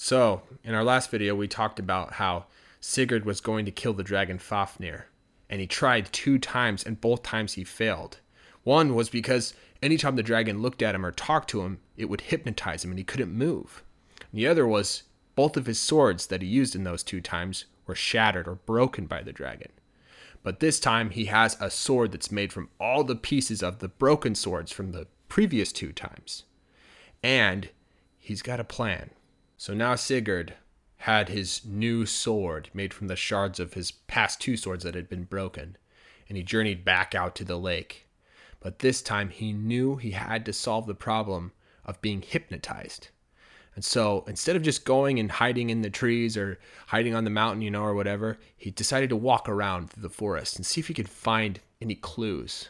So, in our last video, we talked about how Sigurd was going to kill the dragon Fafnir, and he tried two times, and both times he failed. One was because anytime the dragon looked at him or talked to him, it would hypnotize him and he couldn't move. And the other was both of his swords that he used in those two times were shattered or broken by the dragon. But this time he has a sword that's made from all the pieces of the broken swords from the previous two times. And he's got a plan. So now Sigurd had his new sword made from the shards of his past two swords that had been broken, and he journeyed back out to the lake. But this time he knew he had to solve the problem of being hypnotized. And so instead of just going and hiding in the trees or hiding on the mountain, you know, or whatever, he decided to walk around through the forest and see if he could find any clues.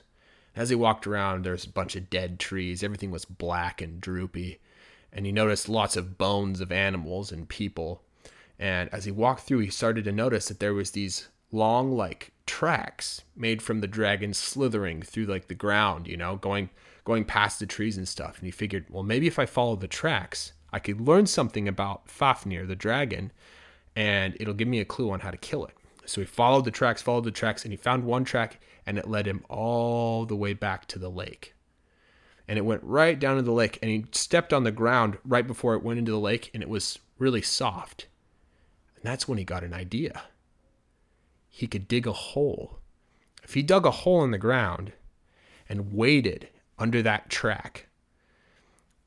As he walked around, there was a bunch of dead trees. Everything was black and droopy. And he noticed lots of bones of animals and people. And as he walked through, he started to notice that there was these long, like tracks made from the dragon slithering through like the ground, you know, going going past the trees and stuff. And he figured, well, maybe if I follow the tracks, I could learn something about Fafnir, the dragon, and it'll give me a clue on how to kill it. So he followed the tracks, followed the tracks, and he found one track, and it led him all the way back to the lake. And it went right down to the lake, and he stepped on the ground right before it went into the lake, and it was really soft. And that's when he got an idea. He could dig a hole. If he dug a hole in the ground and waited under that track,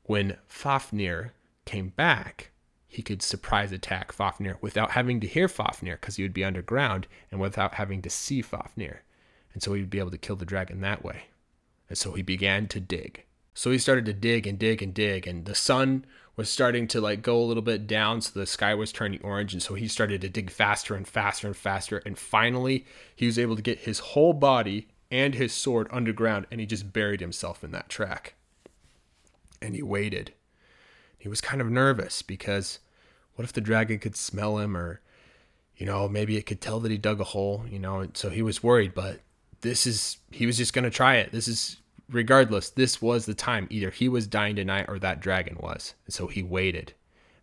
when Fafnir came back, he could surprise attack Fafnir without having to hear Fafnir because he would be underground and without having to see Fafnir. And so he'd be able to kill the dragon that way. And so he began to dig. So he started to dig and dig and dig, and the sun was starting to like go a little bit down, so the sky was turning orange, and so he started to dig faster and faster and faster, and finally he was able to get his whole body and his sword underground, and he just buried himself in that track. And he waited. He was kind of nervous because what if the dragon could smell him or you know maybe it could tell that he dug a hole you know? And so he was worried but this is he was just going to try it. This is regardless this was the time. Either he was dying tonight or that dragon was. And so he waited.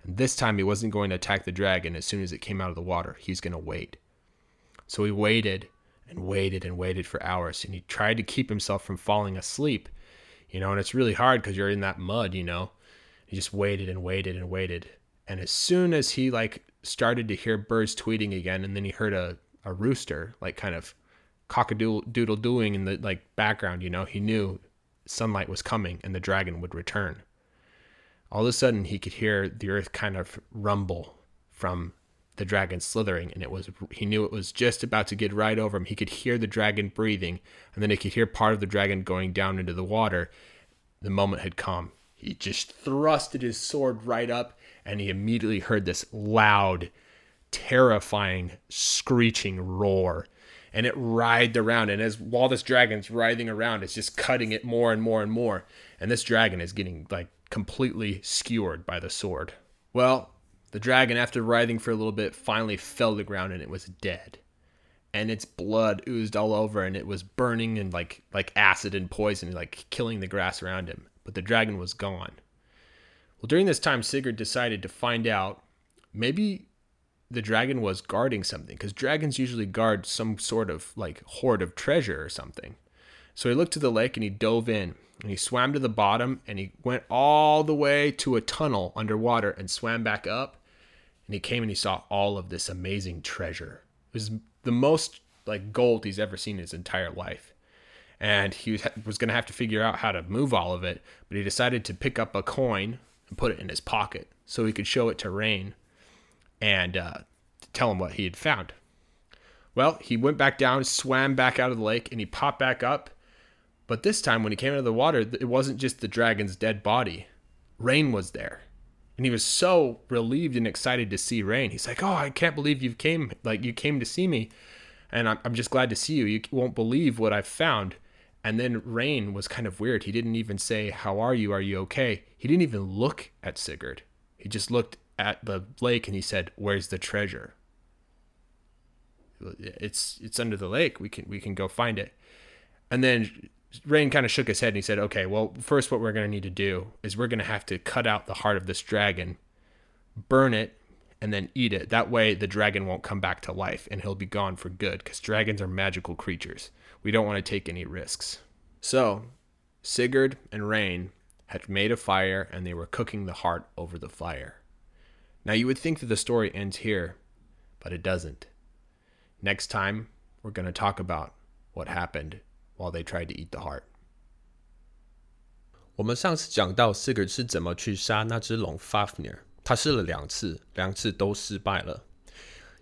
And this time he wasn't going to attack the dragon. As soon as it came out of the water he's going to wait. So he waited and waited and waited for hours. And he tried to keep himself from falling asleep you know and it's really hard because you're in that mud you know. He just waited and waited and waited. And as soon as he like started to hear birds tweeting again, and then he heard a, a rooster like kind of cockadoodle doing in the like background, you know, he knew sunlight was coming and the dragon would return. All of a sudden, he could hear the earth kind of rumble from the dragon slithering, and it was he knew it was just about to get right over him. He could hear the dragon breathing, and then he could hear part of the dragon going down into the water. The moment had come. He just thrusted his sword right up, and he immediately heard this loud, terrifying, screeching roar. And it writhed around, and as while this dragon's writhing around, it's just cutting it more and more and more. And this dragon is getting like completely skewered by the sword. Well, the dragon, after writhing for a little bit, finally fell to the ground and it was dead. And its blood oozed all over and it was burning and like like acid and poison, like killing the grass around him but the dragon was gone. Well, during this time, Sigurd decided to find out maybe the dragon was guarding something, because dragons usually guard some sort of like hoard of treasure or something. So he looked to the lake and he dove in and he swam to the bottom and he went all the way to a tunnel underwater and swam back up. And he came and he saw all of this amazing treasure. It was the most like gold he's ever seen in his entire life and he was going to have to figure out how to move all of it. But he decided to pick up a coin and put it in his pocket so he could show it to Rain and uh, tell him what he had found. Well, he went back down, swam back out of the lake, and he popped back up. But this time, when he came out of the water, it wasn't just the dragon's dead body. Rain was there. And he was so relieved and excited to see Rain. He's like, "Oh, I can't believe you came! Like you came to see me, and I'm, I'm just glad to see you. You won't believe what I've found." And then Rain was kind of weird. He didn't even say, How are you? Are you okay? He didn't even look at Sigurd. He just looked at the lake and he said, Where's the treasure? It's it's under the lake. We can we can go find it. And then Rain kind of shook his head and he said, Okay, well, first what we're gonna need to do is we're gonna have to cut out the heart of this dragon, burn it, and then eat it. That way, the dragon won't come back to life and he'll be gone for good because dragons are magical creatures. We don't want to take any risks. So, Sigurd and Rain had made a fire and they were cooking the heart over the fire. Now, you would think that the story ends here, but it doesn't. Next time, we're going to talk about what happened while they tried to eat the heart. 我们上次讲到 Sigurd 是怎么去杀那只龙 Fafnir，他试了两次，两次都失败了。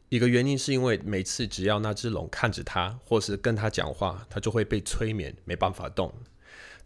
一个原因是因为每次只要那只龙看着他，或是跟他讲话，他就会被催眠，没办法动。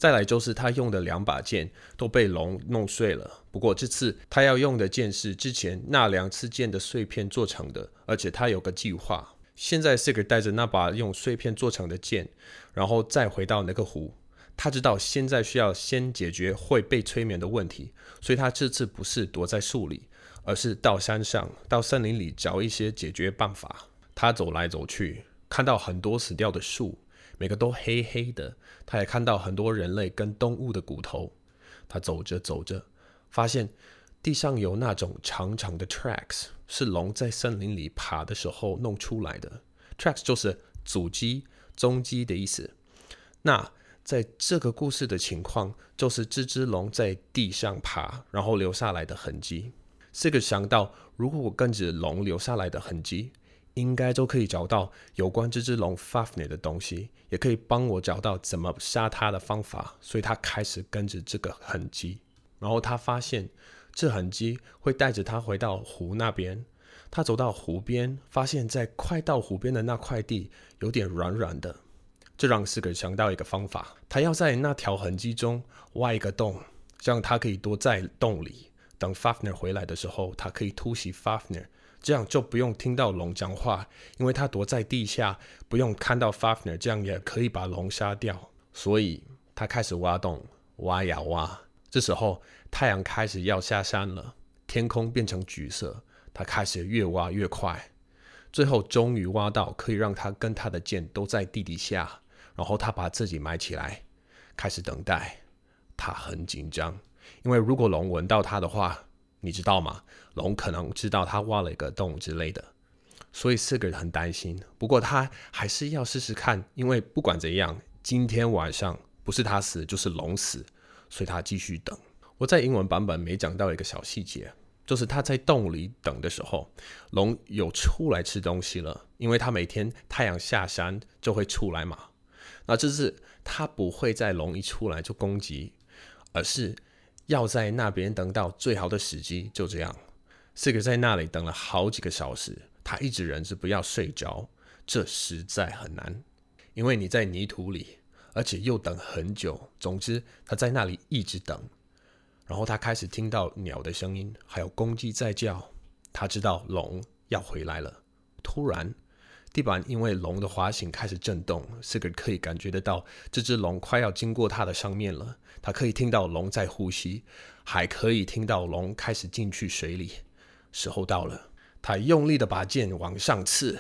再来就是他用的两把剑都被龙弄碎了。不过这次他要用的剑是之前那两次剑的碎片做成的，而且他有个计划。现在 s i g r 带着那把用碎片做成的剑，然后再回到那个湖。他知道现在需要先解决会被催眠的问题，所以他这次不是躲在树里，而是到山上、到森林里找一些解决办法。他走来走去，看到很多死掉的树，每个都黑黑的。他也看到很多人类跟动物的骨头。他走着走着，发现地上有那种长长的 tracks，是龙在森林里爬的时候弄出来的。tracks 就是足迹、踪迹的意思。那在这个故事的情况，就是这只龙在地上爬，然后留下来的痕迹。这个想到，如果我跟着龙留下来的痕迹，应该就可以找到有关这只龙 Fafnir 的东西，也可以帮我找到怎么杀它的方法。所以他开始跟着这个痕迹，然后他发现这痕迹会带着他回到湖那边。他走到湖边，发现在快到湖边的那块地有点软软的。这让四个想到一个方法，他要在那条痕迹中挖一个洞，这样他可以躲在洞里，等 Fafner 回来的时候，他可以突袭 Fafner，这样就不用听到龙讲话，因为他躲在地下，不用看到 Fafner，这样也可以把龙杀掉。所以他开始挖洞，挖呀挖。这时候太阳开始要下山了，天空变成橘色，他开始越挖越快，最后终于挖到可以让他跟他的剑都在地底下。然后他把自己埋起来，开始等待。他很紧张，因为如果龙闻到它的话，你知道吗？龙可能知道他挖了一个洞之类的。所以四个人很担心。不过他还是要试试看，因为不管怎样，今天晚上不是他死就是龙死，所以他继续等。我在英文版本没讲到一个小细节，就是他在洞里等的时候，龙有出来吃东西了，因为他每天太阳下山就会出来嘛。那这是他不会在龙一出来就攻击，而是要在那边等到最好的时机。就这样，四个在那里等了好几个小时，他一直忍着不要睡着。这实在很难，因为你在泥土里，而且又等很久。总之，他在那里一直等。然后他开始听到鸟的声音，还有公鸡在叫。他知道龙要回来了。突然。地板因为龙的滑行开始震动，四个可以感觉得到这只龙快要经过它的上面了。他可以听到龙在呼吸，还可以听到龙开始进去水里。时候到了，他用力的把剑往上刺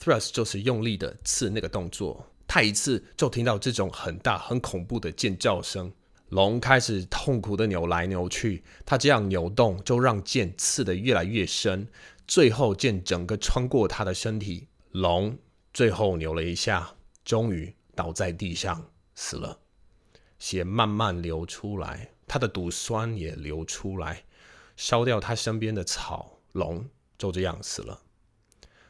，thrust 就是用力的刺那个动作。他一次就听到这种很大很恐怖的尖叫声，龙开始痛苦的扭来扭去。他这样扭动，就让剑刺得越来越深，最后剑整个穿过他的身体。龙最后扭了一下，终于倒在地上死了，血慢慢流出来，他的毒酸也流出来，烧掉他身边的草，龙就这样死了。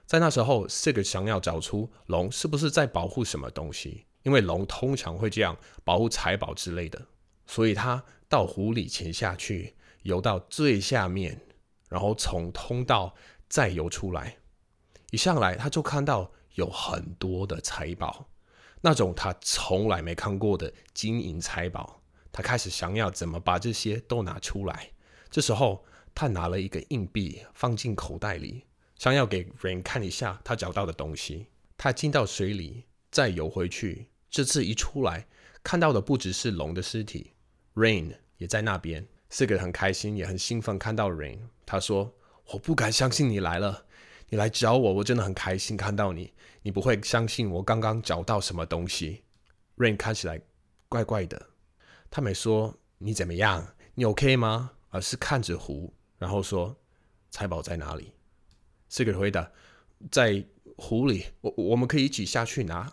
在那时候，Sig 想要找出龙是不是在保护什么东西，因为龙通常会这样保护财宝之类的，所以他到湖里潜下去，游到最下面，然后从通道再游出来。一上来，他就看到有很多的财宝，那种他从来没看过的金银财宝。他开始想要怎么把这些都拿出来。这时候，他拿了一个硬币放进口袋里，想要给 Rain 看一下他找到的东西。他进到水里，再游回去。这次一出来，看到的不只是龙的尸体，Rain 也在那边。四个很开心，也很兴奋看到 Rain。他说：“我不敢相信你来了。”你来找我，我真的很开心看到你。你不会相信我刚刚找到什么东西。Rain 看起来怪怪的，他没说你怎么样，你 OK 吗？而是看着湖，然后说财宝在哪里？Sigurd 回答：“在湖里，我我们可以一起下去拿。”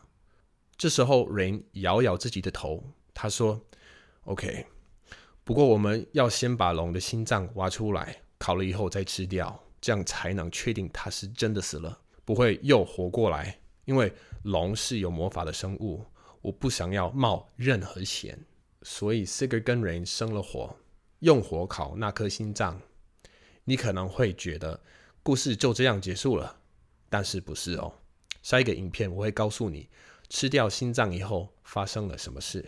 这时候，Rain 摇摇自己的头，他说：“OK，不过我们要先把龙的心脏挖出来，烤了以后再吃掉，这样才能确定他是真的死了，不会又活过来。因为龙是有魔法的生物，我不想要冒任何险。所以，Sigurd 跟 Rain 生了火，用火烤那颗心脏。你可能会觉得故事就这样结束了，但是不是哦？下一个影片我会告诉你。吃掉心脏以后发生了什么事？